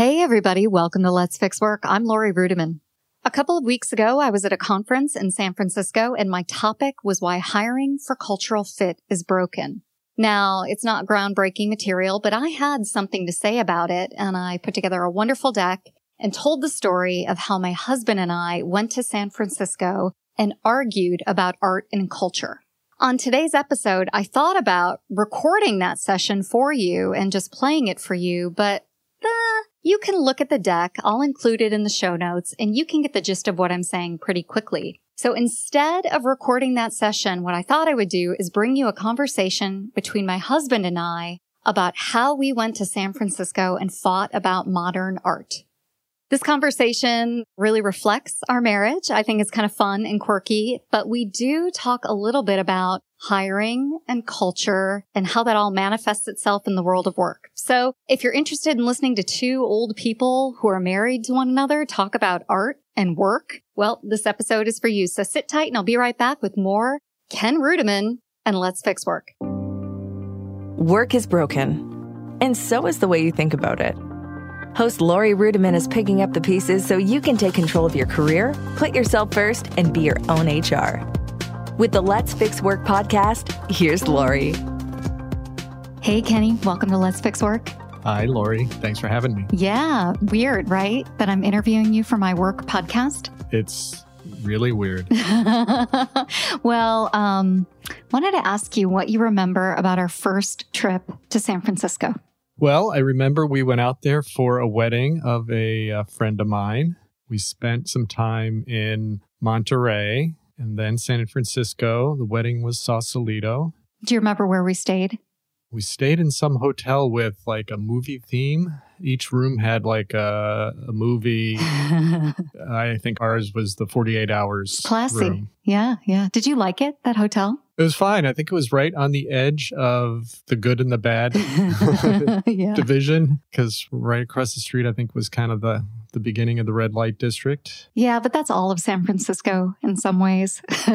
Hey, everybody. Welcome to Let's Fix Work. I'm Laurie Ruettimann. A couple of weeks ago, I was at a conference in San Francisco and my topic was why hiring for cultural fit is broken. Now, it's not groundbreaking material, but I had something to say about it and I put together a wonderful deck and told the story of how my husband and I went to San Francisco and argued about art and culture. On today's episode, I thought about recording that session for you and just playing it for you, but uh, you can look at the deck. I'll include it in the show notes and you can get the gist of what I'm saying pretty quickly. So instead of recording that session, what I thought I would do is bring you a conversation between my husband and I about how we went to San Francisco and fought about modern art. This conversation really reflects our marriage. I think it's kind of fun and quirky, but we do talk a little bit about hiring and culture and how that all manifests itself in the world of work. So if you're interested in listening to two old people who are married to one another talk about art and work, well, this episode is for you. So sit tight and I'll be right back with more Ken Ruettimann and Let's Fix Work. Work is broken, and so is the way you think about it. Host Laurie Ruettimann is picking up the pieces so you can take control of your career, put yourself first, and be your own HR. With the Let's Fix Work podcast, here's Laurie. Hey, Kenny, welcome to Let's Fix Work. Hi, Laurie. Thanks for having me. Yeah, weird, right? That I'm interviewing you for my work podcast. It's really weird. well, um, wanted to ask you what you remember about our first trip to San Francisco. Well, I remember we went out there for a wedding of a, a friend of mine. We spent some time in Monterey and then San Francisco. The wedding was Sausalito. Do you remember where we stayed? We stayed in some hotel with like a movie theme. Each room had like a, a movie. I think ours was the 48 hours. Classy. Room. Yeah, yeah. Did you like it, that hotel? It was fine. I think it was right on the edge of the good and the bad yeah. division because right across the street, I think, was kind of the the beginning of the red light district. Yeah, but that's all of San Francisco in some ways.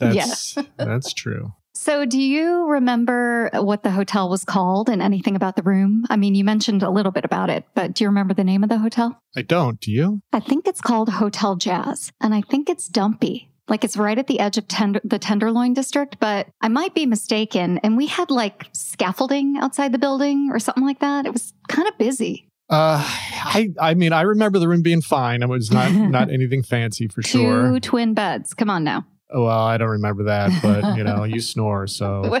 that's, yeah. that's true. So, do you remember what the hotel was called and anything about the room? I mean, you mentioned a little bit about it, but do you remember the name of the hotel? I don't. Do you? I think it's called Hotel Jazz, and I think it's dumpy. Like it's right at the edge of tender, the Tenderloin district, but I might be mistaken. And we had like scaffolding outside the building or something like that. It was kind of busy. Uh, I I mean, I remember the room being fine. It was not not anything fancy for Two sure. Two twin beds. Come on now. Oh, well, I don't remember that, but you know, you snore, so.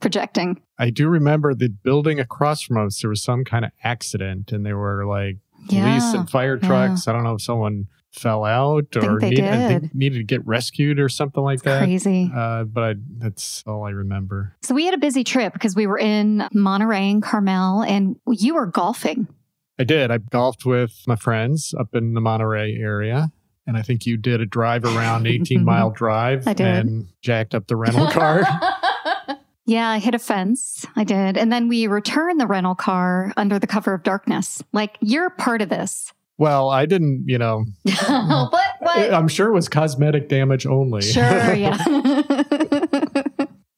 Projecting. I do remember the building across from us. There was some kind of accident, and there were like police yeah, and fire trucks. yeah. I don't know if someone fell out or need- think needed to get rescued or something like that. Crazy. Uh, but I, that's all I remember. So we had a busy trip because we were in Monterey and Carmel, and you were golfing. I did. I golfed with my friends up in the Monterey area. And I think you did a drive around 18 mile drive I did. and jacked up the rental car. yeah, I hit a fence. I did. And then we returned the rental car under the cover of darkness. Like, you're part of this. Well, I didn't, you know, what? What? I'm sure it was cosmetic damage only. Sure, yeah.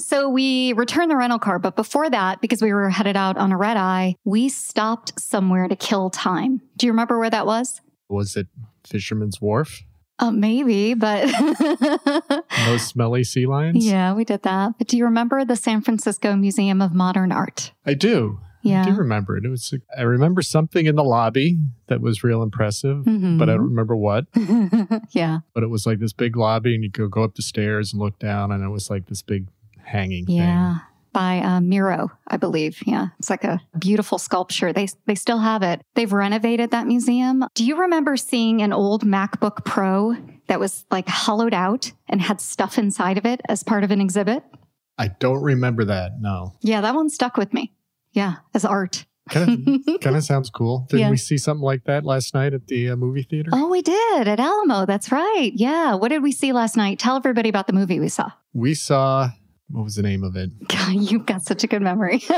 so we returned the rental car, but before that, because we were headed out on a red eye, we stopped somewhere to kill time. Do you remember where that was? was it Fisherman's Wharf? Uh, maybe, but no smelly sea lions? yeah, we did that. But do you remember the San Francisco Museum of Modern Art? I do. I Yeah. do remember it. It was. I remember something in the lobby that was real impressive, Mhm. but I don't remember what. yeah. But it was like this big lobby, and you could go up the stairs and look down, and it was like this big hanging thing. Yeah. By uh, Miro, I believe. Yeah, it's like a beautiful sculpture. They they still have it. They've renovated that museum. Do you remember seeing an old MacBook Pro that was like hollowed out and had stuff inside of it as part of an exhibit? I don't remember that. No, Yeah, that one stuck with me. Yeah, as art. kind of kind of sounds cool. Didn't Yeah. we see something like that last night at the uh, movie theater? Oh, we did at Alamo. That's right. Yeah. What did we see last night? Tell everybody about the movie we saw. We saw. What was the name of it? God, you've got such a good memory. so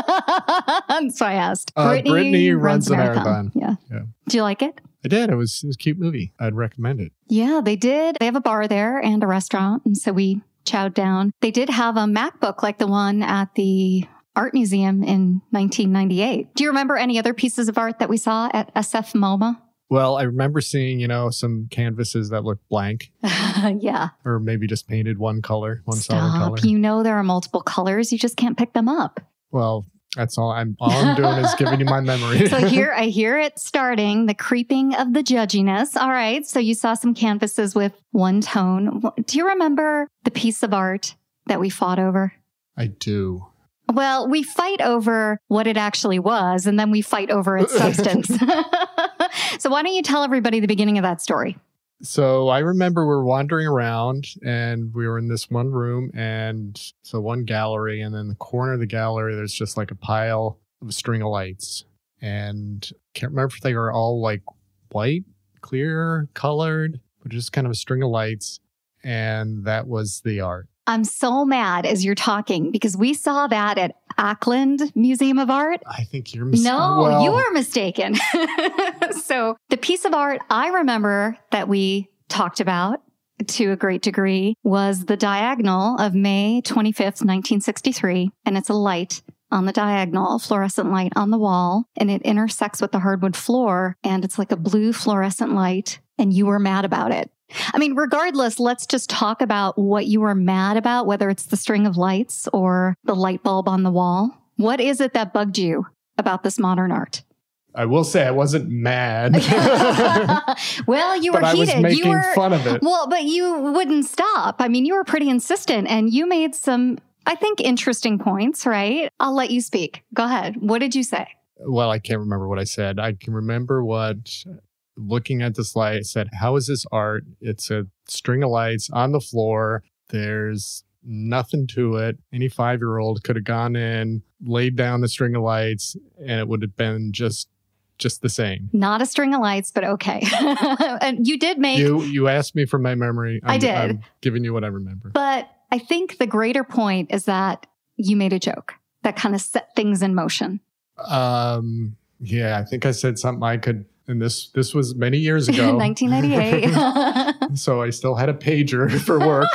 I asked. Uh, Brittany Runs a Marathon. Yeah. Yeah. Do you like it? I did. It was it was a cute movie. I'd recommend it. Yeah, they did. They have a bar there and a restaurant. And so we chowed down. They did have a MacBook like the one at the art museum in 1998. Do you remember any other pieces of art that we saw at SF MoMA? Well, I remember seeing, you know, some canvases that looked blank yeah. or maybe just painted one color, one solid Stop. color. You know there are multiple colors. You just can't pick them up. Well, that's all I'm all I'm doing is giving you my memory. So here I hear it starting, the creeping of the judginess. All right. So you saw some canvases with one tone. Do you remember the piece of art that we fought over? I do. Well, we fight over what it actually was, and then we fight over its substance. so why don't you tell everybody the beginning of that story? So I remember we were wandering around and we were in this one room and so one gallery and then the corner of the gallery there's just like a pile of a string of lights and can't remember if they were all like white, clear, colored, but just kind of a string of lights and that was the art. I'm so mad as you're talking because we saw that at Oakland Museum of Art. I think you're mis- No, well, you were mistaken. so the piece of art I remember that we talked about to a great degree was the diagonal of May 25th, 1963. And it's a light on the diagonal, a fluorescent light on the wall, and it intersects with the hardwood floor. And it's like a blue fluorescent light. And you were mad about it. I mean, regardless, let's just talk about what you were mad about, whether it's the string of lights or the light bulb on the wall. What is it that bugged you about this modern art? I will say I wasn't mad. well, you were but I was heated. making you were fun of it. well, but you wouldn't stop. I mean, you were pretty insistent, and you made some, I think, interesting points. Right? I'll let you speak. Go ahead. What did you say? well, I can't remember what I said. I can remember what looking at this light said, How is this art? It's a string of lights on the floor. There's nothing to it. Any five year old could have gone in, laid down the string of lights, and it would have been just just the same. Not a string of lights, but okay. and you did make, You you asked me for my memory. I I'm, did. I'm giving you what I remember. but I think the greater point is that you made a joke that kind of set things in motion. Um yeah, I think I said something I could and this this was many years ago. 1998. so I still had a pager for work.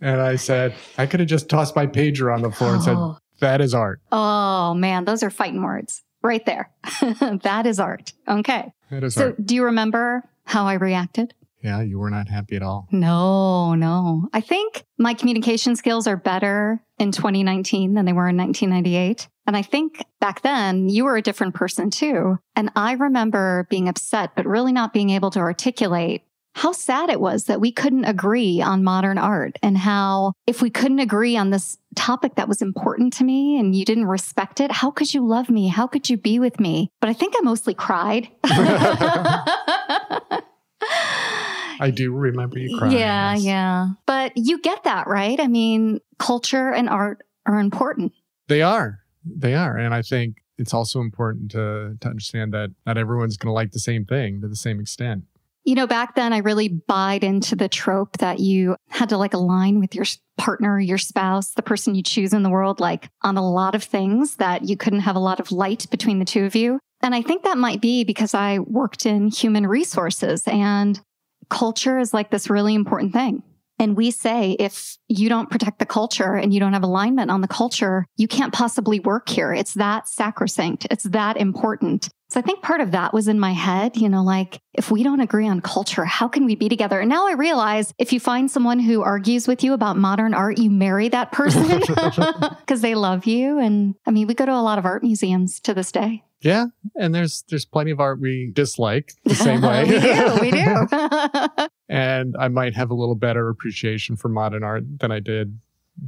and I said, I could have just tossed my pager on the floor and said, oh. That is art. oh man, those are fighting words right there. that is art. Okay. That is So, art. do you remember how I reacted? Yeah, you were not happy at all. No, no. I think my communication skills are better in 2019 than they were in 1998. And I think back then you were a different person too. And I remember being upset, but really not being able to articulate how sad it was that we couldn't agree on modern art and how if we couldn't agree on this topic that was important to me and you didn't respect it, how could you love me? How could you be with me? But I think I mostly cried. I do remember you crying. Yeah, yes. yeah. But you get that, right? I mean, culture and art are important. They are. They are. And I think it's also important to, to understand that not everyone's going to like the same thing to the same extent. You know, back then I really buyed into the trope that you had to like align with your partner, your spouse, the person you choose in the world, like on a lot of things that you couldn't have a lot of light between the two of you. And I think that might be because I worked in human resources and culture is like this really important thing. And we say if you don't protect the culture and you don't have alignment on the culture, you can't possibly work here. It's that sacrosanct. It's that important. So I think part of that was in my head, you know, like if we don't agree on culture, how can we be together? And now I realize if you find someone who argues with you about modern art, you marry that person because they love you. And I mean, we go to a lot of art museums to this day. Yeah. And there's there's plenty of art we dislike the same way. we do. We do. and I might have a little better appreciation for modern art than I did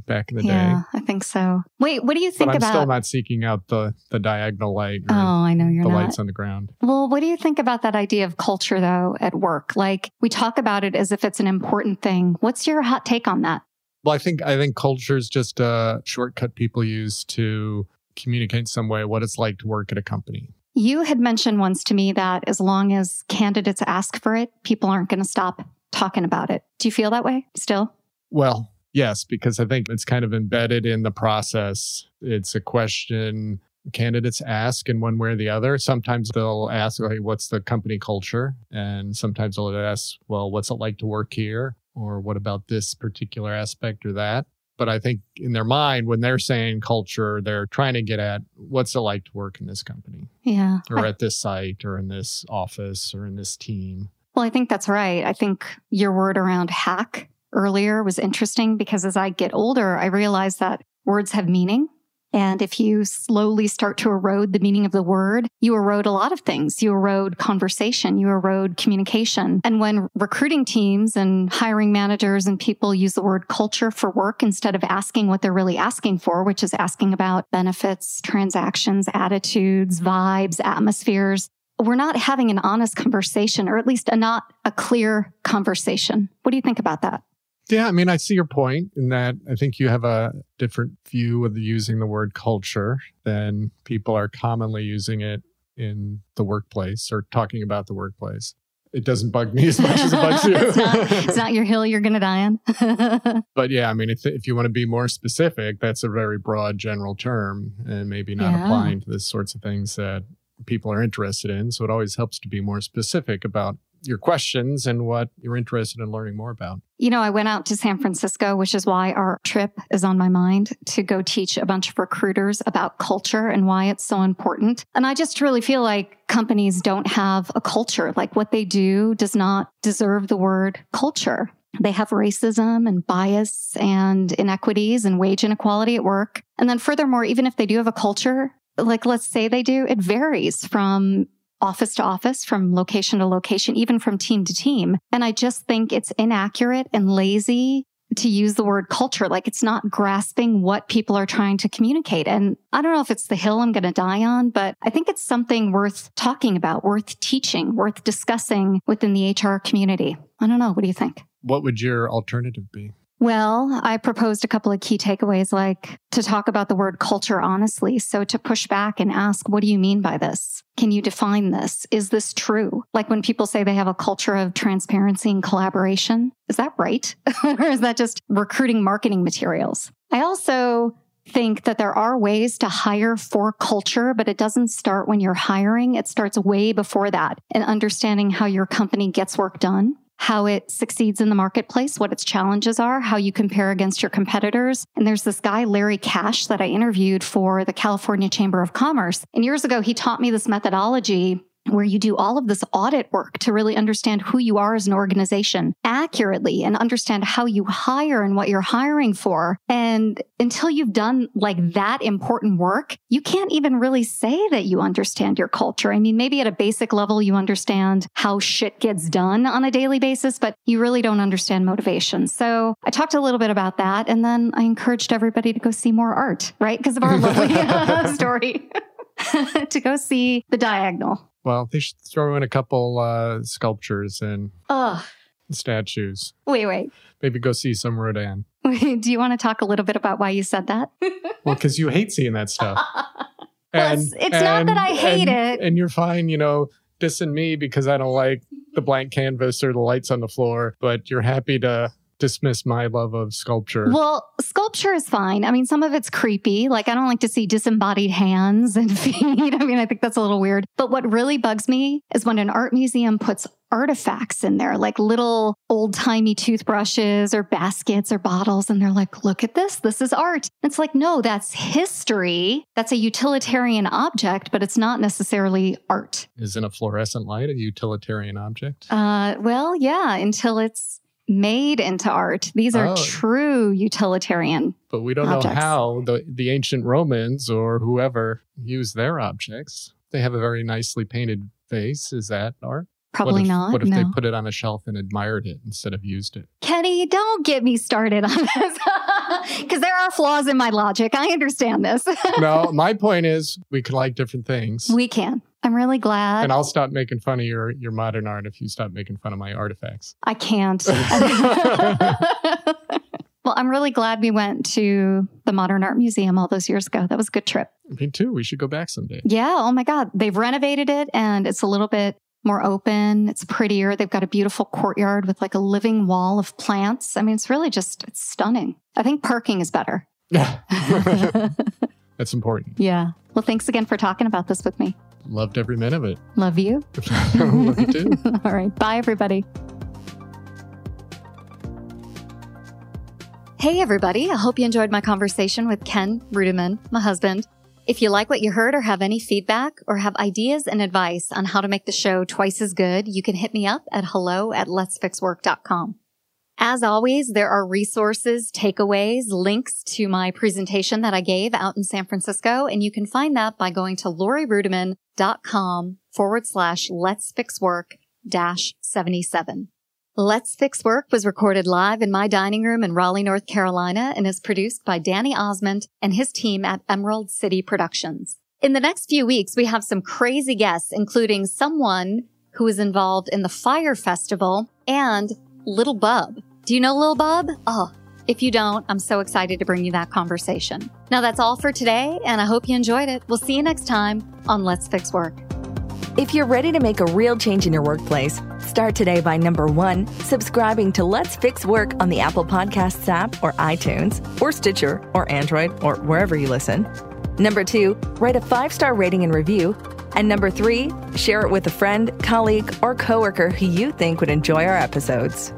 back in the yeah, day. I think so. Wait, what do you But think I'm about? still not seeking out the the diagonal light or oh, I know you're the not. lights on the ground. Well, what do you think about that idea of culture though at work? Like we talk about it as if it's an important thing. What's your hot take on that? Well, I think I think culture is just a shortcut people use to communicate in some way what it's like to work at a company. You had mentioned once to me that as long as candidates ask for it, people aren't going to stop talking about it. Do you feel that way still? Well, yes, because I think it's kind of embedded in the process. It's a question candidates ask in one way or the other. Sometimes they'll ask, okay, what's the company culture? And sometimes they'll ask, well, what's it like to work here? Or what about this particular aspect or that? But I think in their mind, when they're saying culture, they're trying to get at what's it like to work in this company Yeah. or I- at this site or in this office or in this team. well, I think that's right. I think your word around hack earlier was interesting because as I get older, I realize that words have meaning. And if you slowly start to erode the meaning of the word, you erode a lot of things. You erode conversation, you erode communication. And when recruiting teams and hiring managers and people use the word culture for work instead of asking what they're really asking for, which is asking about benefits, transactions, attitudes, vibes, atmospheres, we're not having an honest conversation, or at least a not a clear conversation. What do you think about that? Yeah, I mean, I see your point in that I think you have a different view of using the word culture than people are commonly using it in the workplace or talking about the workplace. It doesn't bug me as much as it bugs you. it's, not, it's not your hill you're going to die on. but yeah, I mean, if, if you want to be more specific, that's a very broad general term and maybe not Yeah. applying to the sorts of things that people are interested in. So it always helps to be more specific about your questions and what you're interested in learning more about. you know, I went out to San Francisco, which is why our trip is on my mind to go teach a bunch of recruiters about culture and why it's so important. And I just really feel like companies don't have a culture. Like what they do does not deserve the word culture. They have racism and bias and inequities and wage inequality at work. And then furthermore, even if they do have a culture, like let's say they do, it varies from office to office, from location to location, even from team to team. And I just think it's inaccurate and lazy to use the word culture. Like it's not grasping what people are trying to communicate. And I don't know if it's the hill I'm going to die on, but I think it's something worth talking about, worth teaching, worth discussing within the HR community. I don't know. What do you think? What would your alternative be? Well, I proposed a couple of key takeaways, like to talk about the word culture honestly. So to push back and ask, what do you mean by this? Can you define this? Is this true? Like when people say they have a culture of transparency and collaboration, is that right? or is that just recruiting marketing materials? I also think that there are ways to hire for culture, but it doesn't start when you're hiring. It starts way before that and understanding how your company gets work done how it succeeds in the marketplace, what its challenges are, how you compare against your competitors. And there's this guy, Larry Cash, that I interviewed for the California Chamber of Commerce. And years ago, he taught me this methodology where you do all of this audit work to really understand who you are as an organization accurately and understand how you hire and what you're hiring for. And until you've done like that important work, you can't even really say that you understand your culture. I mean, maybe at a basic level, you understand how shit gets done on a daily basis, but you really don't understand motivation. So I talked a little bit about that. And then I encouraged everybody to go see more art, right? Because of our lovely uh, story. to go see the diagonal. Well, they should throw in a couple uh, sculptures and statues. wait, wait. Maybe go see some Rodin. Wait, Do you want to talk a little bit about why you said that? Well, because you hate seeing that stuff. Well, it's- it's not that I hate and- it. And you're fine, you know, dissing me because I don't like the blank canvas or the lights on the floor, but you're happy to dismiss my love of sculpture. Well, sculpture is fine. I mean, some of it's creepy. Like, I don't like to see disembodied hands and feet. I mean, I think that's a little weird. But what really bugs me is when an art museum puts artifacts in there, like little old timey toothbrushes or baskets or bottles. And they're like, look at this. This is art. It's like, no, that's history. That's a utilitarian object, but it's not necessarily art. Isn't a fluorescent light a utilitarian object? Uh, well, yeah, until it's made into art. These are Oh. true utilitarian. but we don't know how the, the ancient Romans or whoever used their objects. They have a very nicely painted vase. Is that art? Probably what if, not. What if no. they put it on a shelf and admired it instead of used it? Kenny, don't get me started on this because there are flaws in my logic. I understand this. no, my point is we can like different things. we can. I'm really glad. and I'll stop making fun of your, your modern art if you stop making fun of my artifacts. I can't. well, I'm really glad we went to the Modern Art Museum all those years ago. That was a good trip. Me too. We should go back someday. Yeah. Oh my God. They've renovated it and it's a little bit more open. It's prettier. They've got a beautiful courtyard with like a living wall of plants. I mean, it's really just, it's stunning. I think parking is better. Yeah. That's important. yeah. Well, thanks again for talking about this with me. Loved every minute of it. Love you. Love you too. All right. Bye, everybody. Hey, everybody. I hope you enjoyed my conversation with Ken Ruettimann, my husband. If you like what you heard or have any feedback or have ideas and advice on how to make the show twice as good, you can hit me up at hello at letsfixwork.com. As always, there are resources, takeaways, links to my presentation that I gave out in San Francisco, and you can find that by going to laurieruettimann.com forward slash let's fix work dash 77. Let's Fix Work was recorded live in my dining room in Raleigh, North Carolina, and is produced by Danny Ozment and his team at Emerald City Productions. In the next few weeks, we have some crazy guests, including someone who is involved in the Fyre Festival and Lil Bub. Do you know Lil Bub? Oh, if you don't, I'm so excited to bring you that conversation. Now that's all for today, and I hope you enjoyed it. We'll see you next time on Let's Fix Work. If you're ready to make a real change in your workplace, start today by number one, subscribing to Let's Fix Work on the Apple Podcasts app or iTunes or Stitcher or Android or wherever you listen. Number two, write a five star rating and review. And number three, share it with a friend, colleague, or coworker who you think would enjoy our episodes.